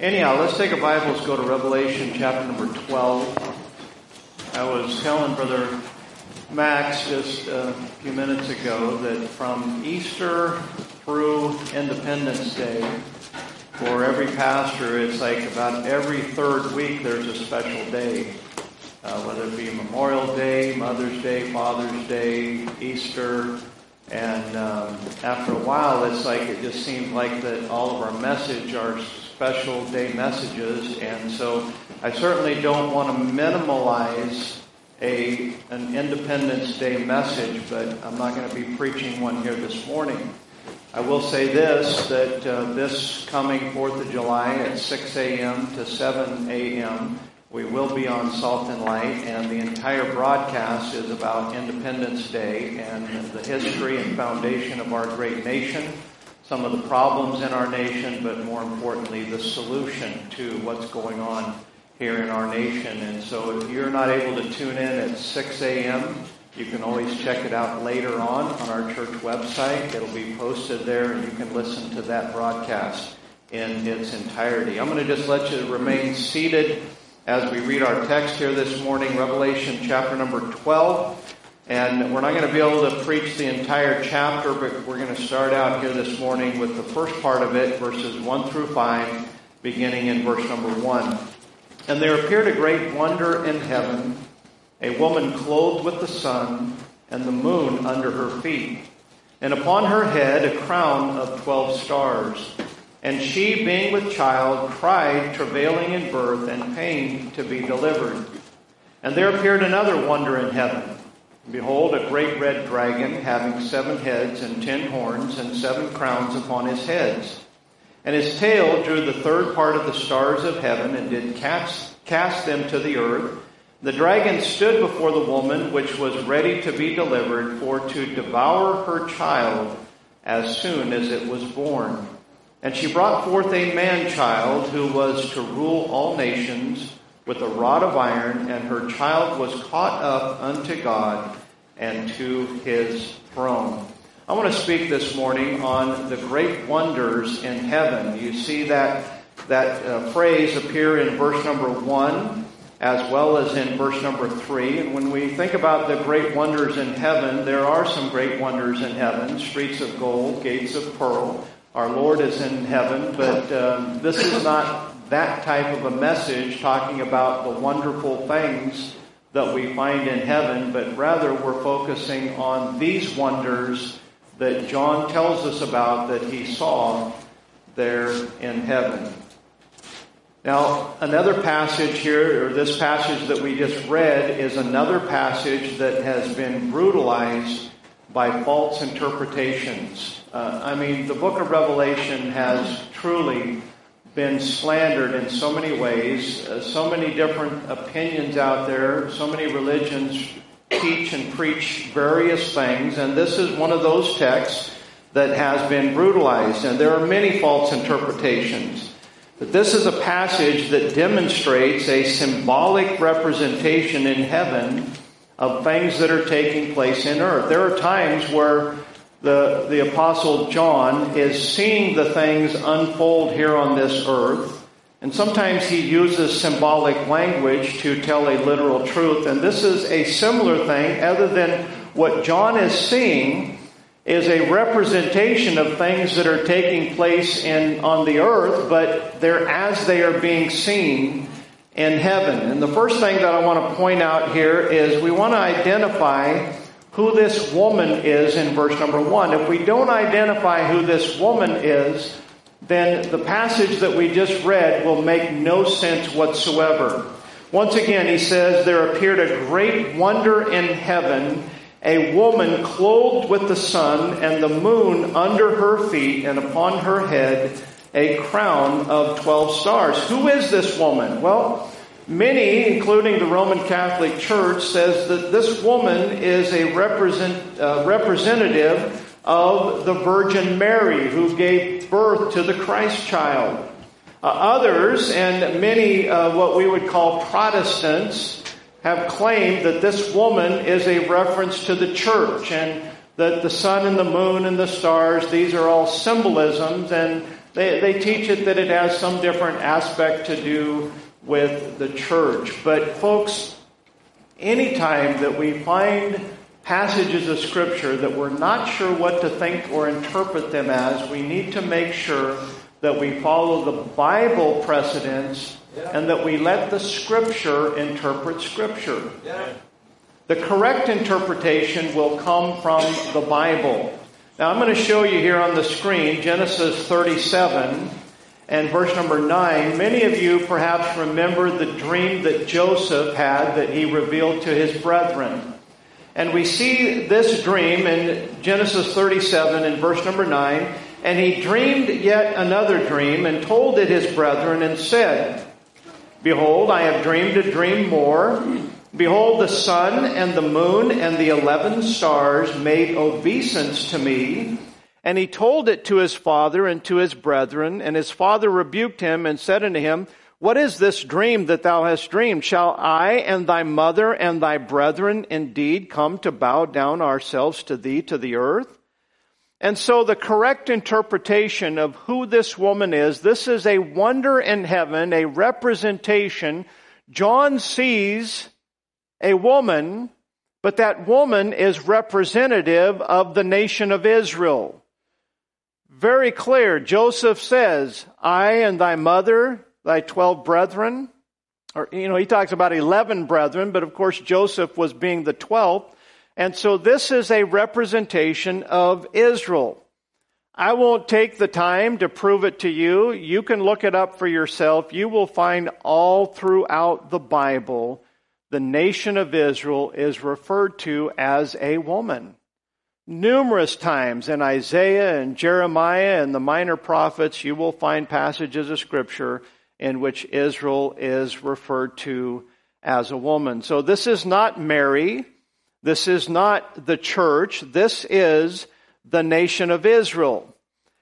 Anyhow, let's take our Bibles, go to Revelation chapter number 12. I was telling Brother Max just a few minutes ago that from Easter through Independence Day, for every pastor, it's like about every third week there's a special day. Uh, whether it be Memorial Day, Mother's Day, Father's Day, Easter, and um, after a while, it's like it just seems like that all of our message are special day messages, and so I certainly don't want to minimalize a an Independence Day message, but I'm not going to be preaching one here this morning. I will say this, that uh, this coming 4th of July at 6 a.m. to 7 a.m., we will be on Salt and Light, and the entire broadcast is about Independence Day and the history and foundation of our great nation some of the problems in our nation, but more importantly, the solution to what's going on here in our nation. And so if you're not able to tune in at 6 a.m., you can always check it out later on on our church website. It'll be posted there and you can listen to that broadcast in its entirety. I'm going to just let you remain seated as we read our text here this morning, Revelation chapter number 12. And we're not going to be able to preach the entire chapter, but we're going to start out here this morning with the first part of it, verses 1 through 5, beginning in verse number 1. And there appeared a great wonder in heaven, a woman clothed with the sun and the moon under her feet, and upon her head a crown of twelve stars. And she, being with child, cried, travailing in birth and pain to be delivered. And there appeared another wonder in heaven Behold, a great red dragon, having seven heads and ten horns, and seven crowns upon his heads. And his tail drew the third part of the stars of heaven, and did cast, cast them to the earth. The dragon stood before the woman, which was ready to be delivered, for to devour her child as soon as it was born. And she brought forth a man child, who was to rule all nations with a rod of iron, and her child was caught up unto God and to his throne. I want to speak this morning on the great wonders in heaven. You see that that uh, phrase appear in verse number one as well as in verse number three. And when we think about the great wonders in heaven, there are some great wonders in heaven: streets of gold, gates of pearl. Our Lord is in heaven, but um, this is not that type of a message talking about the wonderful things that we find in heaven, but rather we're focusing on these wonders that John tells us about that he saw there in heaven. Now, another passage here, or this passage that we just read, is another passage that has been brutalized by false interpretations. Uh, I mean, the book of Revelation has truly been slandered in so many ways, uh, so many different opinions out there, so many religions teach and preach various things, and this is one of those texts that has been brutalized, and there are many false interpretations. But this is a passage that demonstrates a symbolic representation in heaven of things that are taking place in earth. There are times where the, the apostle John is seeing the things unfold here on this earth. And sometimes he uses symbolic language to tell a literal truth. And this is a similar thing, other than what John is seeing is a representation of things that are taking place in, on the earth, but they're as they are being seen in heaven. And the first thing that I want to point out here is we want to identify who this woman is in verse number one. If we don't identify who this woman is, then the passage that we just read will make no sense whatsoever. Once again, he says, There appeared a great wonder in heaven, a woman clothed with the sun and the moon under her feet, and upon her head a crown of twelve stars. Who is this woman? Well, Many, including the Roman Catholic Church, says that this woman is a represent, uh, representative of the Virgin Mary who gave birth to the Christ child. Uh, others, and many uh, what we would call Protestants, have claimed that this woman is a reference to the church and that the sun and the moon and the stars, these are all symbolisms and They, they teach it that it has some different aspect to do with the church. But folks, anytime that we find passages of Scripture that we're not sure what to think or interpret them as, we need to make sure that we follow the Bible precedents and that we let the Scripture interpret Scripture. The correct interpretation will come from the Bible. Now I'm going to show you here on the screen Genesis 37 and verse number 9. Many of you perhaps remember the dream that Joseph had that he revealed to his brethren. And we see this dream in Genesis 37 in verse number 9. And he dreamed yet another dream and told it his brethren and said, Behold, I have dreamed a dream more. Behold, the sun and the moon and the eleven stars made obeisance to me. And he told it to his father and to his brethren. And his father rebuked him and said unto him, what is this dream that thou hast dreamed? Shall I and thy mother and thy brethren indeed come to bow down ourselves to thee to the earth? And so the correct interpretation of who this woman is, this is a wonder in heaven, a representation. John sees a woman, but that woman is representative of the nation of Israel. Very clear. Joseph says, I and thy mother thy twelve brethren. Or, you know, he talks about eleven brethren, but of course Joseph was being the twelfth. And so this is a representation of Israel. I won't take the time to prove it to you. You can look it up for yourself. You will find all throughout the Bible the nation of Israel is referred to as a woman. Numerous times in Isaiah and Jeremiah and the minor prophets, you will find passages of scripture in which Israel is referred to as a woman. So this is not Mary. This is not the church. This is the nation of Israel.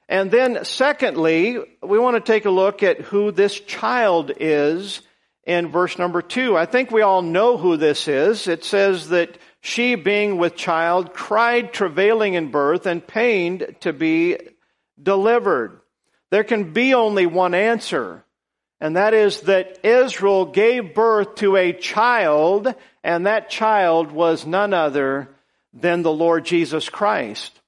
And then secondly, we want to take a look at who this child is in verse number two. I think we all know who this is. It says that she being with child cried travailing in birth and pained to be delivered. There can be only one answer and that is that Israel gave birth to a child, and that child was none other than the Lord Jesus Christ.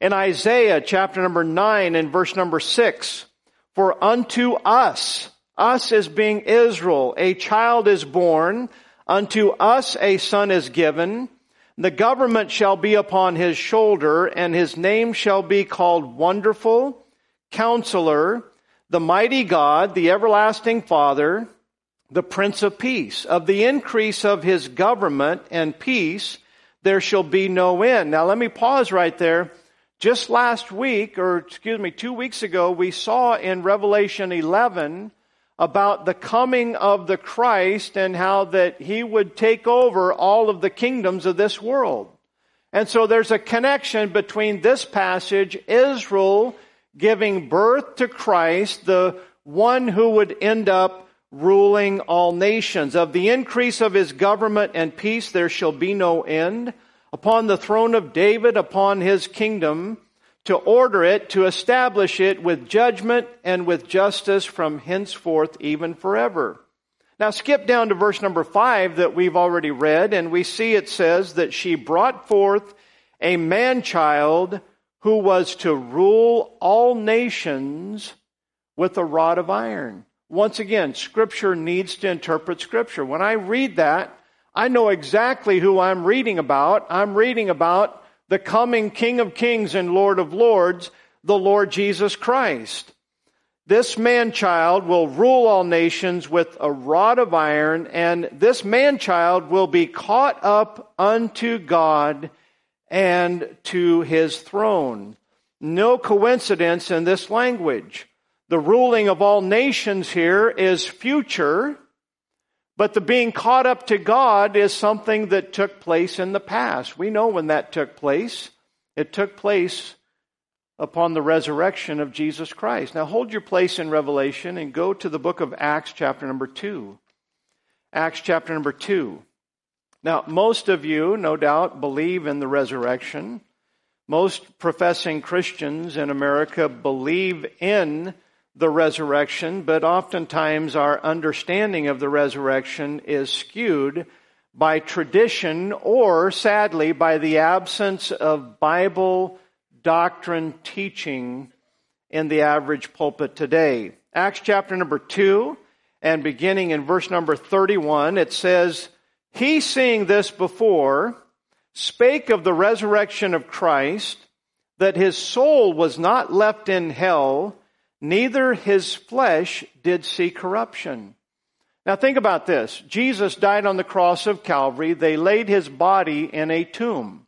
In Isaiah chapter number 9 and verse number 6, for unto us, us as being Israel, a child is born, unto us a son is given, the government shall be upon his shoulder, and his name shall be called Wonderful, Counselor, the mighty God, the everlasting Father, the Prince of Peace. Of the increase of his government and peace, there shall be no end. Now let me pause right there. Just last week, or excuse me, two weeks ago, we saw in Revelation 11 about the coming of the Christ and how that he would take over all of the kingdoms of this world. And so there's a connection between this passage, Israel, giving birth to Christ, the one who would end up ruling all nations. Of the increase of his government and peace there shall be no end. Upon the throne of David, upon his kingdom, to order it, to establish it with judgment and with justice from henceforth even forever. Now skip down to verse number five that we've already read, and we see it says that she brought forth a man child who was to rule all nations with a rod of iron. Once again, Scripture needs to interpret Scripture. When I read that, I know exactly who I'm reading about. I'm reading about the coming King of Kings and Lord of Lords, the Lord Jesus Christ. This man child will rule all nations with a rod of iron, and this man child will be caught up unto God and to his throne. No coincidence in this language. The ruling of all nations here is future, but the being caught up to God is something that took place in the past. We know when that took place. It took place upon the resurrection of Jesus Christ. Now hold your place in Revelation and go to the book of Acts, chapter number 2. Acts, chapter number 2. Now, most of you, no doubt, believe in the resurrection. Most professing Christians in America believe in the resurrection, but oftentimes our understanding of the resurrection is skewed by tradition or, sadly, by the absence of Bible doctrine teaching in the average pulpit today. Acts chapter number 2 and beginning in verse number 31, it says, He seeing this before spake of the resurrection of Christ, that his soul was not left in hell, neither his flesh did see corruption. Now think about this. Jesus died on the cross of Calvary. They laid his body in a tomb.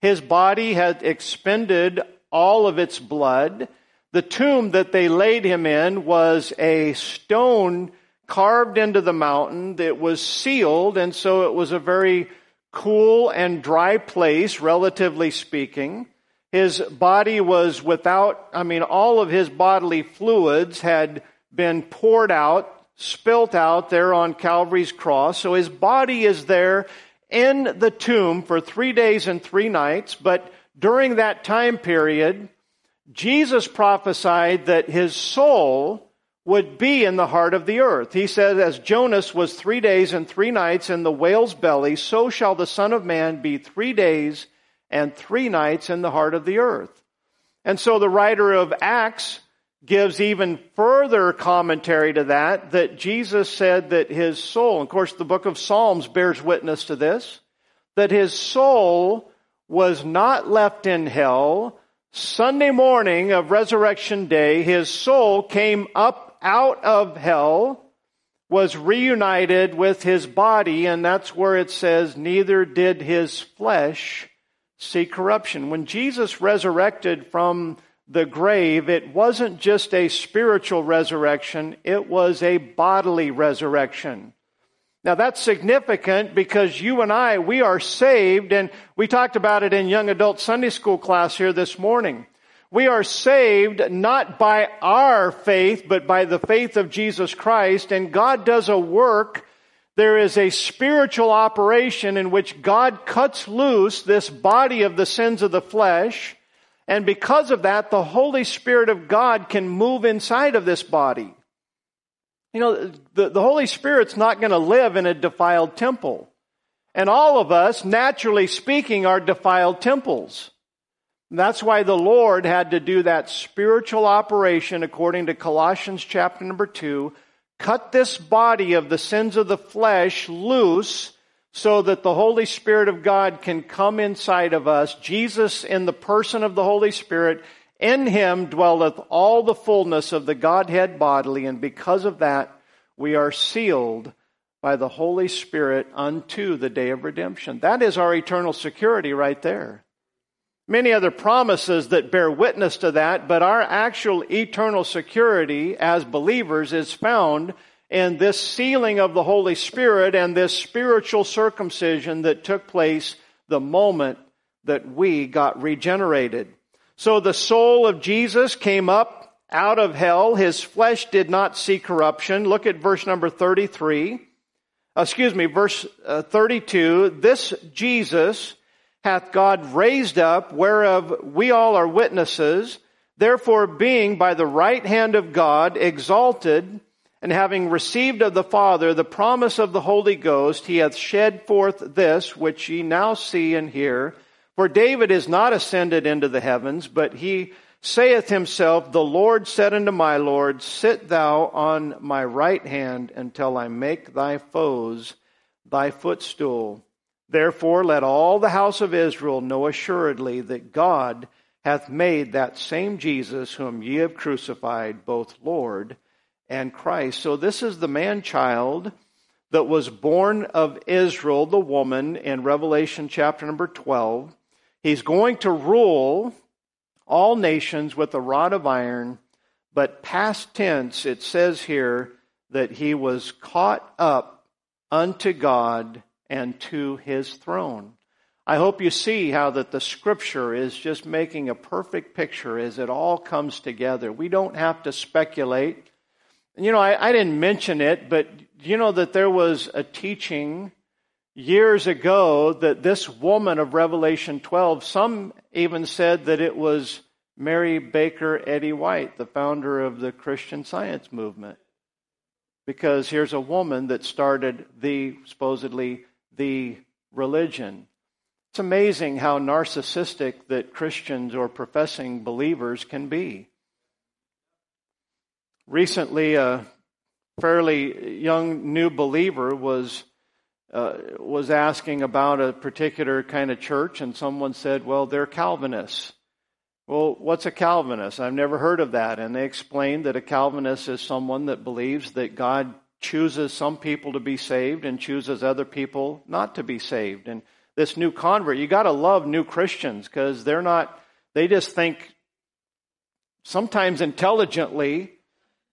His body had expended all of its blood. The tomb that they laid him in was a stone carved into the mountain that was sealed, and so it was a very cool and dry place, relatively speaking. His body was without, I mean, all of his bodily fluids had been poured out spilt out there on Calvary's cross. So his body is there in the tomb for three days and three nights. But during that time period, Jesus prophesied that his soul would be in the heart of the earth. He said, as Jonas was three days and three nights in the whale's belly, so shall the Son of Man be three days and three nights in the heart of the earth. And so the writer of Acts gives even further commentary to that, that Jesus said that his soul, of course, the book of Psalms bears witness to this, that his soul was not left in hell. Sunday morning of resurrection day, his soul came up out of hell, was reunited with his body, and that's where it says, neither did his flesh see corruption. When Jesus resurrected from the grave, it wasn't just a spiritual resurrection, it was a bodily resurrection. Now that's significant because you and I, we are saved, and we talked about it in young adult Sunday school class here this morning. We are saved not by our faith, but by the faith of Jesus Christ, and God does a work. There is a spiritual operation in which God cuts loose this body of the sins of the flesh, and because of that, the Holy Spirit of God can move inside of this body. You know, the, the Holy Spirit's not going to live in a defiled temple. And all of us, naturally speaking, are defiled temples. That's why the Lord had to do that spiritual operation according to Colossians chapter number two. Cut this body of the sins of the flesh loose so that the Holy Spirit of God can come inside of us. Jesus, in the person of the Holy Spirit, in him dwelleth all the fullness of the Godhead bodily, and because of that, we are sealed by the Holy Spirit unto the day of redemption. That is our eternal security right there. Many other promises that bear witness to that, but our actual eternal security as believers is found in this sealing of the Holy Spirit and this spiritual circumcision that took place the moment that we got regenerated. So the soul of Jesus came up out of hell. His flesh did not see corruption. Look at verse number 33. Excuse me, verse uh, 32. This Jesus hath God raised up, whereof we all are witnesses. Therefore, being by the right hand of God exalted, and having received of the Father the promise of the Holy Ghost, he hath shed forth this, which ye now see and hear. For David is not ascended into the heavens, but he saith himself, The Lord said unto my Lord, Sit thou on my right hand until I make thy foes thy footstool. Therefore let all the house of Israel know assuredly that God hath made that same Jesus whom ye have crucified both Lord and Christ. So this is the man child that was born of Israel, the woman, in Revelation chapter number 12. He's going to rule all nations with a rod of iron, but past tense, it says here that he was caught up unto God and to his throne. I hope you see how that the scripture is just making a perfect picture as it all comes together. We don't have to speculate. You know, I, I didn't mention it, but you know that there was a teaching years ago that this woman of Revelation 12, some even said that it was Mary Baker Eddy White, the founder of the Christian Science movement. Because here's a woman that started the, supposedly, the religion. It's amazing how narcissistic that Christians or professing believers can be. Recently, a fairly young new believer was uh, was asking about a particular kind of church, and someone said, "Well, they're Calvinists." Well, what's a Calvinist? I've never heard of that. And they explained that a Calvinist is someone that believes that God chooses some people to be saved and chooses other people not to be saved. And this new convert, you got to love new Christians because they're not, they just think sometimes intelligently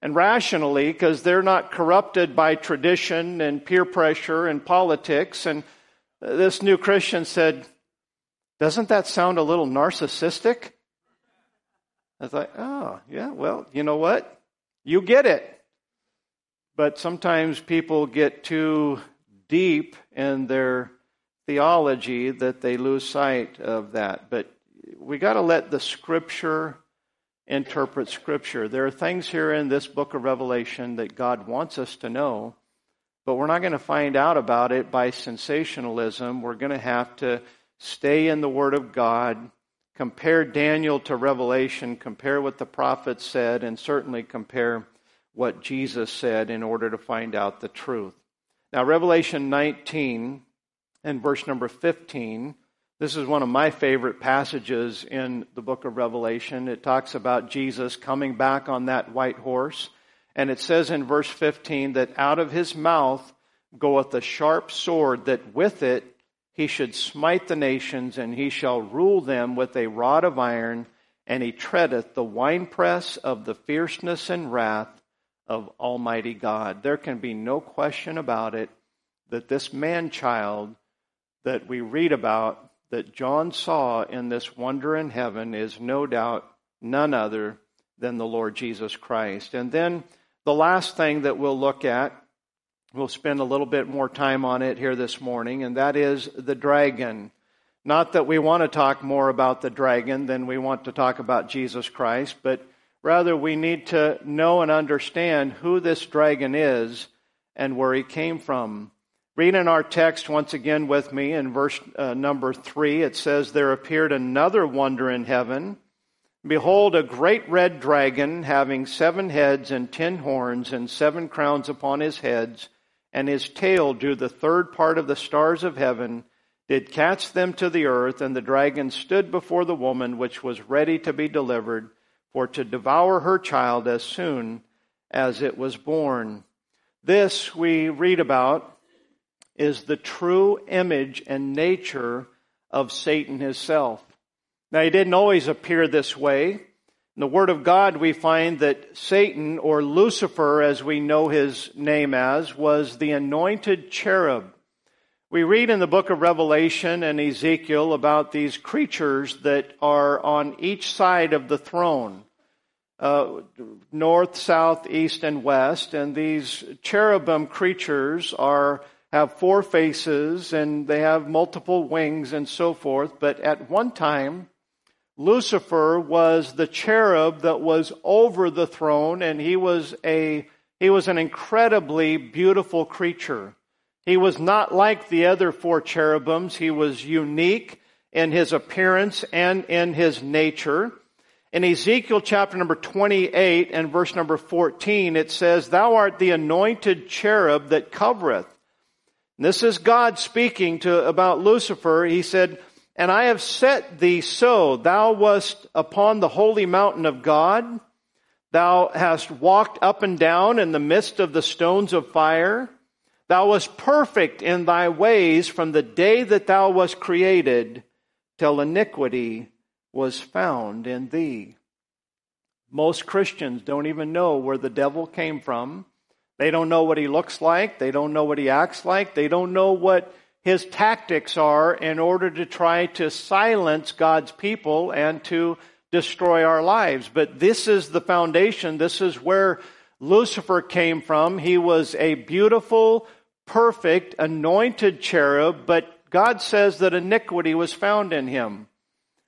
and rationally because they're not corrupted by tradition and peer pressure and politics. And this new Christian said, Doesn't that sound a little narcissistic? I thought, oh, yeah, well, you know what? You get it. But sometimes people get too deep in their theology that they lose sight of that. But we got to let the scripture interpret scripture. There are things here in this book of Revelation that God wants us to know, but we're not going to find out about it by sensationalism. We're going to have to stay in the Word of God compare Daniel to Revelation, compare what the prophets said, and certainly compare what Jesus said in order to find out the truth. Now, Revelation 19 and verse number 15, this is one of my favorite passages in the book of Revelation. It talks about Jesus coming back on that white horse. And it says in verse 15 that out of his mouth goeth a sharp sword, that with it he should smite the nations, and he shall rule them with a rod of iron, and he treadeth the winepress of the fierceness and wrath of Almighty God. There can be no question about it that this man child that we read about, that John saw in this wonder in heaven, is no doubt none other than the Lord Jesus Christ. And then the last thing that we'll look at We'll spend a little bit more time on it here this morning, and that is the dragon. Not that we want to talk more about the dragon than we want to talk about Jesus Christ, but rather we need to know and understand who this dragon is and where he came from. Read in our text once again with me in verse uh, number three. It says, There appeared another wonder in heaven. Behold, a great red dragon having seven heads and ten horns and seven crowns upon his heads and his tail drew the third part of the stars of heaven, did catch them to the earth, and the dragon stood before the woman which was ready to be delivered, for to devour her child as soon as it was born. This we read about is the true image and nature of Satan himself. Now, he didn't always appear this way. In the Word of God, we find that Satan, or Lucifer as we know his name as, was the anointed cherub. We read in the book of Revelation and Ezekiel about these creatures that are on each side of the throne. Uh, north, south, east, and west. And these cherubim creatures are, have four faces and they have multiple wings and so forth. But at one time, Lucifer was the cherub that was over the throne and he was a, he was an incredibly beautiful creature. He was not like the other four cherubims. He was unique in his appearance and in his nature. In Ezekiel chapter number 28 and verse number 14, it says, Thou art the anointed cherub that covereth. And this is God speaking to, about Lucifer. He said, and I have set thee so, thou wast upon the holy mountain of God. Thou hast walked up and down in the midst of the stones of fire. Thou wast perfect in thy ways from the day that thou wast created till iniquity was found in thee. Most Christians don't even know where the devil came from. They don't know what he looks like. They don't know what he acts like. They don't know what his tactics are in order to try to silence God's people and to destroy our lives. But this is the foundation. This is where Lucifer came from. He was a beautiful, perfect, anointed cherub, but God says that iniquity was found in him.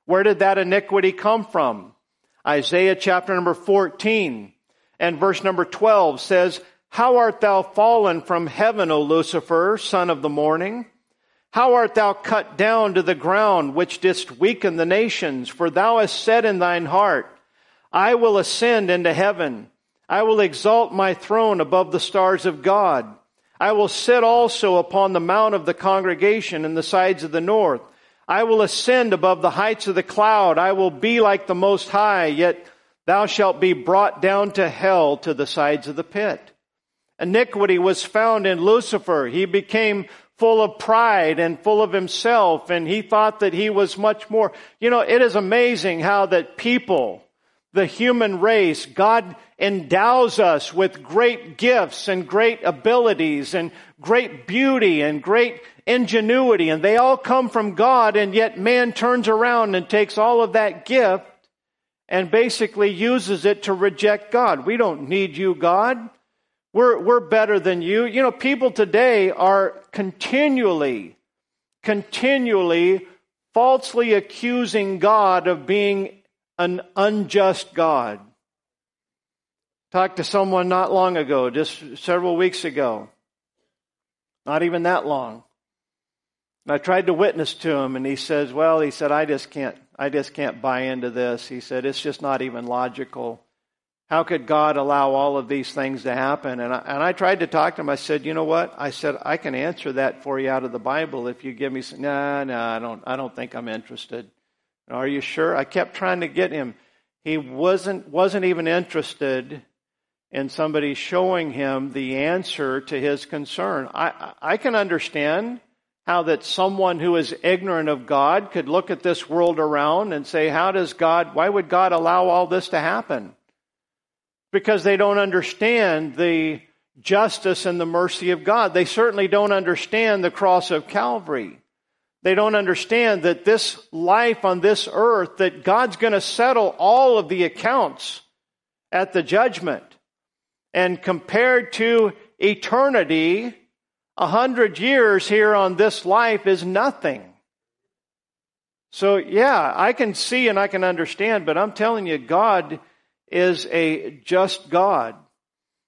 Where did that iniquity come from? Isaiah chapter number 14 and verse number 12 says, How art thou fallen from heaven, O Lucifer, son of the morning? How art thou cut down to the ground, which didst weaken the nations? For thou hast said in thine heart, I will ascend into heaven. I will exalt my throne above the stars of God. I will sit also upon the mount of the congregation in the sides of the north. I will ascend above the heights of the cloud. I will be like the Most High, yet thou shalt be brought down to hell to the sides of the pit. Iniquity was found in Lucifer. He became full of pride and full of himself and he thought that he was much more. You know, it is amazing how that people, the human race, God endows us with great gifts and great abilities and great beauty and great ingenuity and they all come from God and yet man turns around and takes all of that gift and basically uses it to reject God. We don't need you, God. We're, we're better than you. You know, people today are continually, continually falsely accusing God of being an unjust God. Talked to someone not long ago, just several weeks ago. Not even that long. And I tried to witness to him and he says, well, he said, I just can't, I just can't buy into this. He said, it's just not even logical. How could God allow all of these things to happen? And I, and I tried to talk to him. I said, you know what? I said, I can answer that for you out of the Bible if you give me some. No, no, I don't, I don't think I'm interested. Are you sure? I kept trying to get him. He wasn't, wasn't even interested in somebody showing him the answer to his concern. I, I can understand how that someone who is ignorant of God could look at this world around and say, how does God, why would God allow all this to happen? because they don't understand the justice and the mercy of God. They certainly don't understand the cross of Calvary. They don't understand that this life on this earth, that God's going to settle all of the accounts at the judgment. And compared to eternity, a hundred years here on this life is nothing. So yeah, I can see and I can understand, but I'm telling you, God is a just God.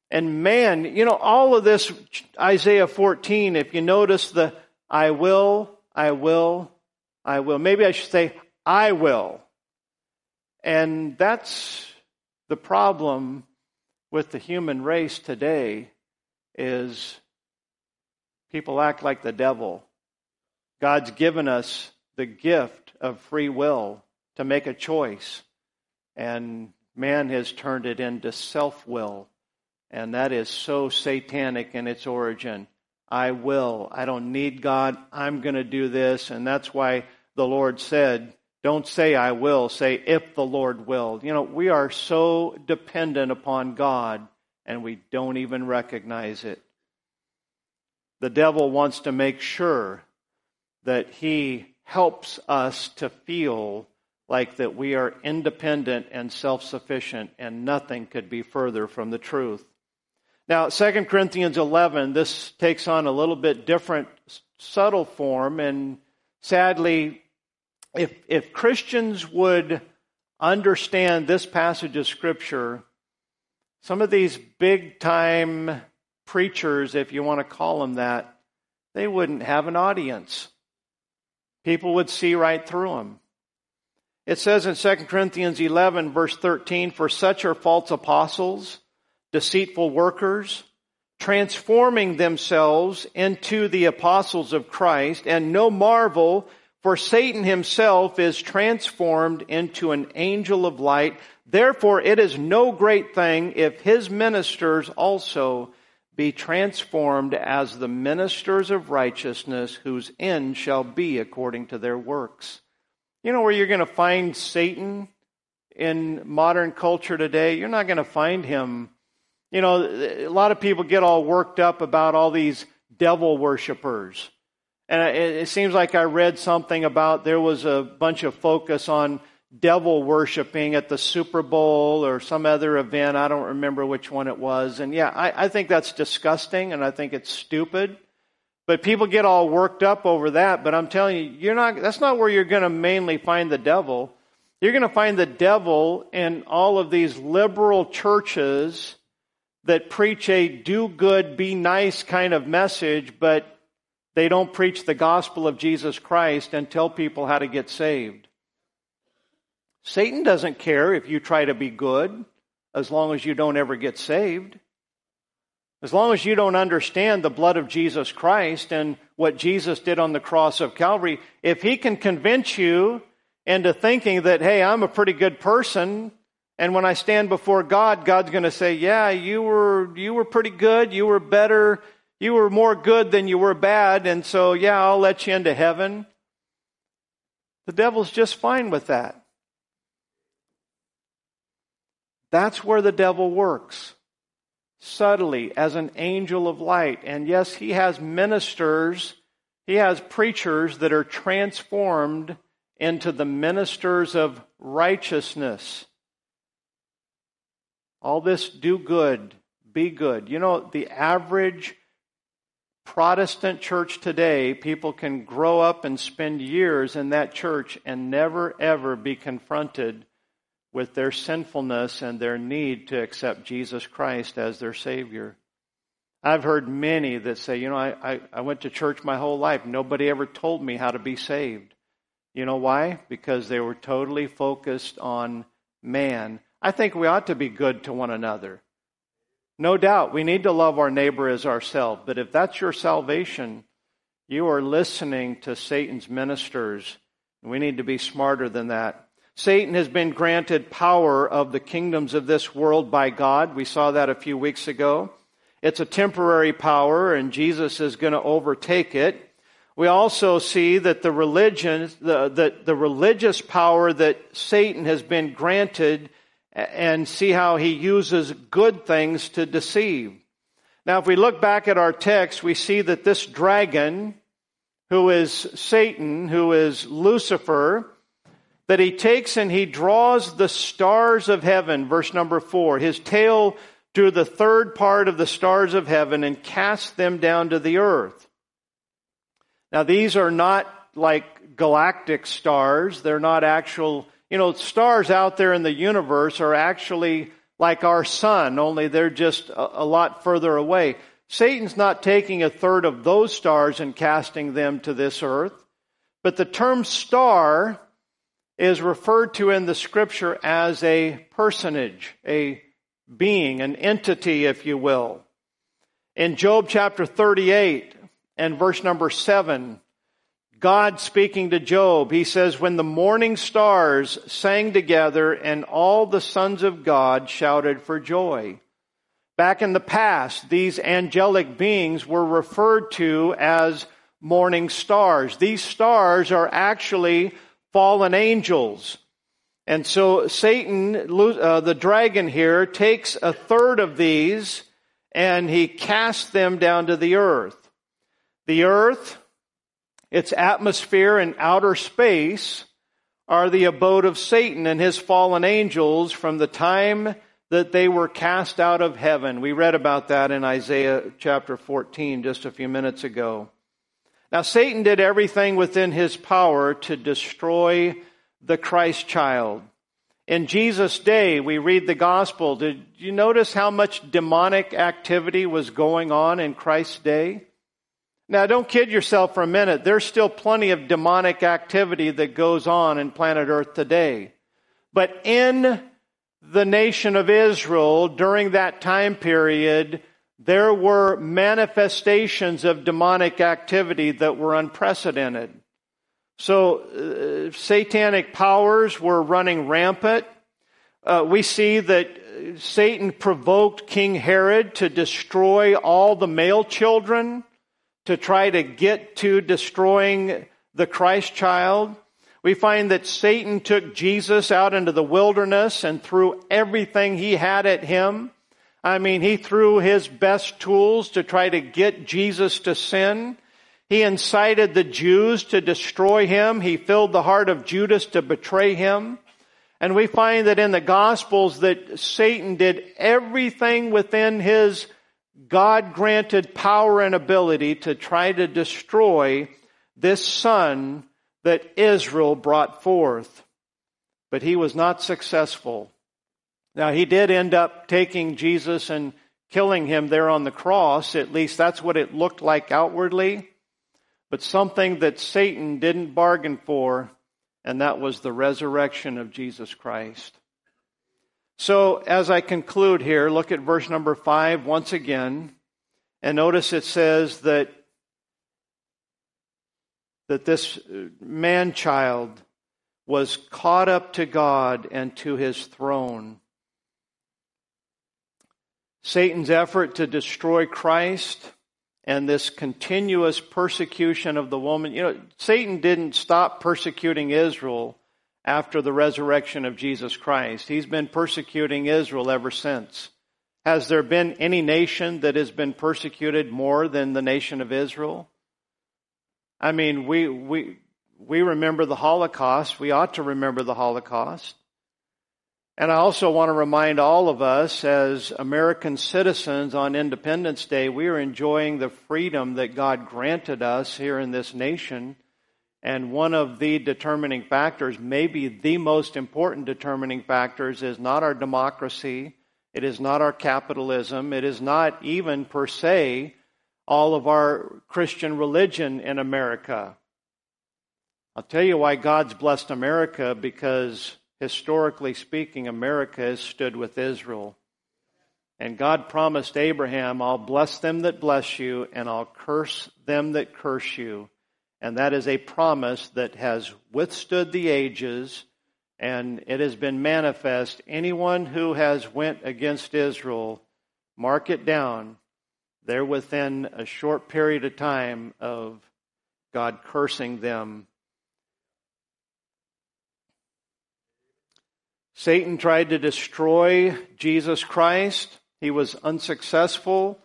And man, you know, all of this, Isaiah 14, if you notice the I will, I will, I will. Maybe I should say, I will. And that's the problem with the human race today is people act like the devil. God's given us the gift of free will to make a choice. And man has turned it into self will. And that is so satanic in its origin. I will. I don't need God. I'm going to do this. And that's why the Lord said, don't say I will, say if the Lord will. You know, we are so dependent upon God and we don't even recognize it. The devil wants to make sure that he helps us to feel like that we are independent and self sufficient, and nothing could be further from the truth. Now, 2 Corinthians 11, this takes on a little bit different, subtle form, and sadly, if, if Christians would understand this passage of Scripture, some of these big time preachers, if you want to call them that, they wouldn't have an audience. People would see right through them. It says in 2 Corinthians 11 verse 13, for such are false apostles, deceitful workers, transforming themselves into the apostles of Christ, and no marvel, for Satan himself is transformed into an angel of light. Therefore it is no great thing if his ministers also be transformed as the ministers of righteousness, whose end shall be according to their works. You know where you're going to find Satan in modern culture today? You're not going to find him. You know, a lot of people get all worked up about all these devil worshippers. And it seems like I read something about there was a bunch of focus on devil worshiping at the Super Bowl or some other event. I don't remember which one it was. And yeah, I, I think that's disgusting and I think it's stupid. But people get all worked up over that. But I'm telling you, you're not, that's not where you're going to mainly find the devil. You're going to find the devil in all of these liberal churches that preach a do good, be nice kind of message, but they don't preach the gospel of Jesus Christ and tell people how to get saved. Satan doesn't care if you try to be good as long as you don't ever get saved. As long as you don't understand the blood of Jesus Christ and what Jesus did on the cross of Calvary, if he can convince you into thinking that, hey, I'm a pretty good person, and when I stand before God, God's going to say, yeah, you were, you were pretty good, you were better, you were more good than you were bad, and so, yeah, I'll let you into heaven. The devil's just fine with that. That's where the devil works. Subtly, as an angel of light. And yes, he has ministers, he has preachers that are transformed into the ministers of righteousness. All this do good, be good. You know, the average Protestant church today, people can grow up and spend years in that church and never ever be confronted with their sinfulness and their need to accept Jesus Christ as their Savior. I've heard many that say, you know, I, I, I, went to church my whole life. Nobody ever told me how to be saved. You know why? Because they were totally focused on man. I think we ought to be good to one another. No doubt, we need to love our neighbor as ourselves. But if that's your salvation, you are listening to Satan's ministers. We need to be smarter than that. Satan has been granted power of the kingdoms of this world by God. We saw that a few weeks ago. It's a temporary power, and Jesus is going to overtake it. We also see that the religion, the, the, the religious power that Satan has been granted, and see how he uses good things to deceive. Now, if we look back at our text, we see that this dragon, who is Satan, who is Lucifer, that he takes and he draws the stars of heaven, verse number four. His tail drew the third part of the stars of heaven and cast them down to the earth. Now, these are not like galactic stars. They're not actual, you know, stars out there in the universe are actually like our sun, only they're just a, a lot further away. Satan's not taking a third of those stars and casting them to this earth. But the term star is referred to in the scripture as a personage, a being, an entity, if you will. In Job chapter 38 and verse number 7, God speaking to Job, he says, When the morning stars sang together and all the sons of God shouted for joy. Back in the past, these angelic beings were referred to as morning stars. These stars are actually fallen angels. And so Satan, uh, the dragon here, takes a third of these and he casts them down to the earth. The earth, its atmosphere and outer space are the abode of Satan and his fallen angels from the time that they were cast out of heaven. We read about that in Isaiah chapter 14 just a few minutes ago. Now, Satan did everything within his power to destroy the Christ child. In Jesus' day, we read the gospel. Did you notice how much demonic activity was going on in Christ's day? Now, don't kid yourself for a minute. There's still plenty of demonic activity that goes on in planet Earth today. But in the nation of Israel during that time period, there were manifestations of demonic activity that were unprecedented. So, uh, satanic powers were running rampant. Uh, we see that Satan provoked King Herod to destroy all the male children to try to get to destroying the Christ child. We find that Satan took Jesus out into the wilderness and threw everything he had at him I mean, he threw his best tools to try to get Jesus to sin. He incited the Jews to destroy him. He filled the heart of Judas to betray him. And we find that in the Gospels that Satan did everything within his God granted power and ability to try to destroy this son that Israel brought forth. but he was not successful. Now, he did end up taking Jesus and killing him there on the cross. At least that's what it looked like outwardly. But something that Satan didn't bargain for, and that was the resurrection of Jesus Christ. So, as I conclude here, look at verse number five once again, and notice it says that, that this uh, man child was caught up to God and to his throne. Satan's effort to destroy Christ and this continuous persecution of the woman. You know, Satan didn't stop persecuting Israel after the resurrection of Jesus Christ. He's been persecuting Israel ever since. Has there been any nation that has been persecuted more than the nation of Israel? I mean, we, we, we remember the Holocaust. We ought to remember the Holocaust. And I also want to remind all of us as American citizens on Independence Day, we are enjoying the freedom that God granted us here in this nation. And one of the determining factors, maybe the most important determining factors, is not our democracy. It is not our capitalism. It is not even per se all of our Christian religion in America. I'll tell you why God's blessed America because historically speaking, America has stood with Israel. And God promised Abraham, I'll bless them that bless you, and I'll curse them that curse you. And that is a promise that has withstood the ages, and it has been manifest. Anyone who has went against Israel, mark it down, they're within a short period of time of God cursing them Satan tried to destroy Jesus Christ. He was unsuccessful.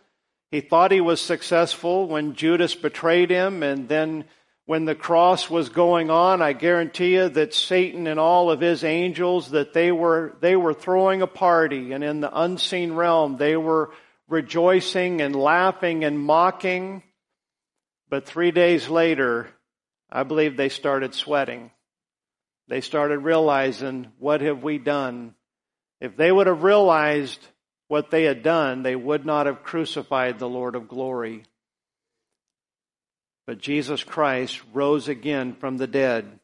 He thought he was successful when Judas betrayed him and then when the cross was going on, I guarantee you that Satan and all of his angels that they were they were throwing a party and in the unseen realm they were rejoicing and laughing and mocking. But 3 days later, I believe they started sweating they started realizing, what have we done? If they would have realized what they had done, they would not have crucified the Lord of glory. But Jesus Christ rose again from the dead.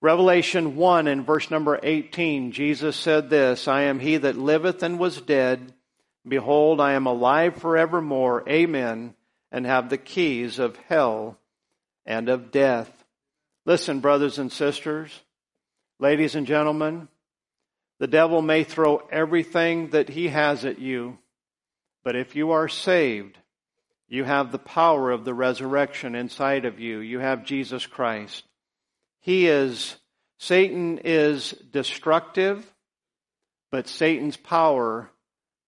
Revelation 1 in verse number 18, Jesus said this, I am he that liveth and was dead. Behold, I am alive forevermore. Amen. And have the keys of hell and of death. Listen, brothers and sisters. Ladies and gentlemen, the devil may throw everything that he has at you, but if you are saved, you have the power of the resurrection inside of you. You have Jesus Christ. He is, Satan is destructive, but Satan's power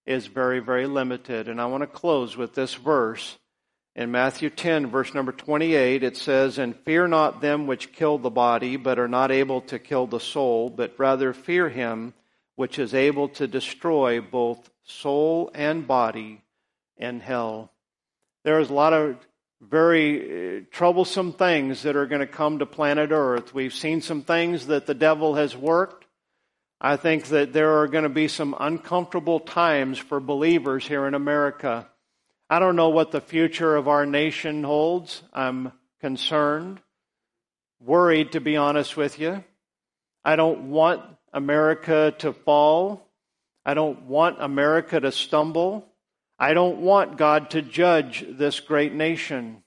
is very, very limited. And I want to close with this verse in Matthew 10, verse number 28, it says, And fear not them which kill the body, but are not able to kill the soul, but rather fear him which is able to destroy both soul and body in hell. There is a lot of very uh, troublesome things that are going to come to planet Earth. We've seen some things that the devil has worked. I think that there are going to be some uncomfortable times for believers here in America. I don't know what the future of our nation holds. I'm concerned, worried, to be honest with you. I don't want America to fall. I don't want America to stumble. I don't want God to judge this great nation.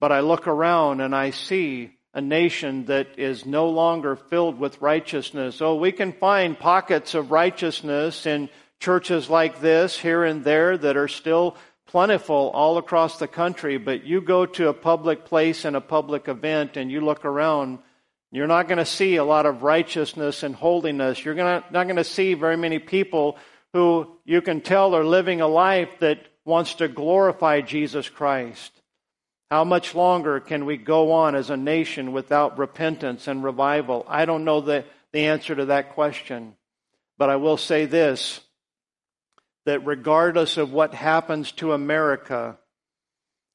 But I look around and I see a nation that is no longer filled with righteousness. Oh, we can find pockets of righteousness in churches like this here and there that are still plentiful all across the country, but you go to a public place and a public event and you look around, you're not going to see a lot of righteousness and holiness. You're not going to see very many people who you can tell are living a life that wants to glorify Jesus Christ. How much longer can we go on as a nation without repentance and revival? I don't know the, the answer to that question. But I will say this that regardless of what happens to America,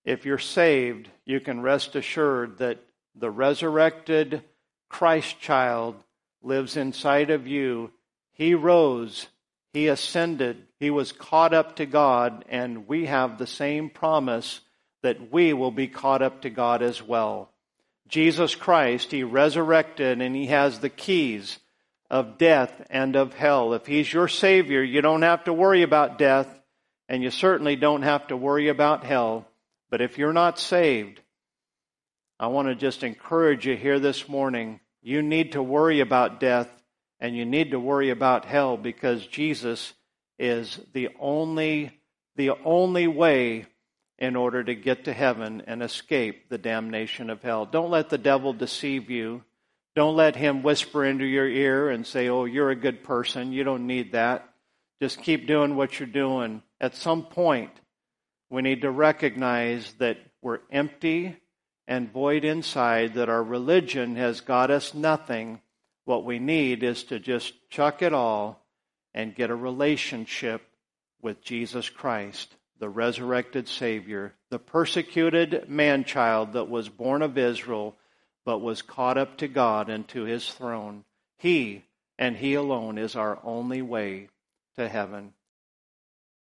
if you're saved, you can rest assured that the resurrected Christ child lives inside of you. He rose, He ascended, He was caught up to God, and we have the same promise that we will be caught up to God as well. Jesus Christ, He resurrected, and He has the keys of death and of hell. If He's your Savior, you don't have to worry about death, and you certainly don't have to worry about hell. But if you're not saved, I want to just encourage you here this morning. You need to worry about death and you need to worry about hell because Jesus is the only the only way in order to get to heaven and escape the damnation of hell. Don't let the devil deceive you. Don't let him whisper into your ear and say, "Oh, you're a good person. You don't need that." Just keep doing what you're doing. At some point, we need to recognize that we're empty and void inside, that our religion has got us nothing. What we need is to just chuck it all and get a relationship with Jesus Christ, the resurrected Savior, the persecuted man child that was born of Israel but was caught up to God and to his throne. He and He alone is our only way to heaven.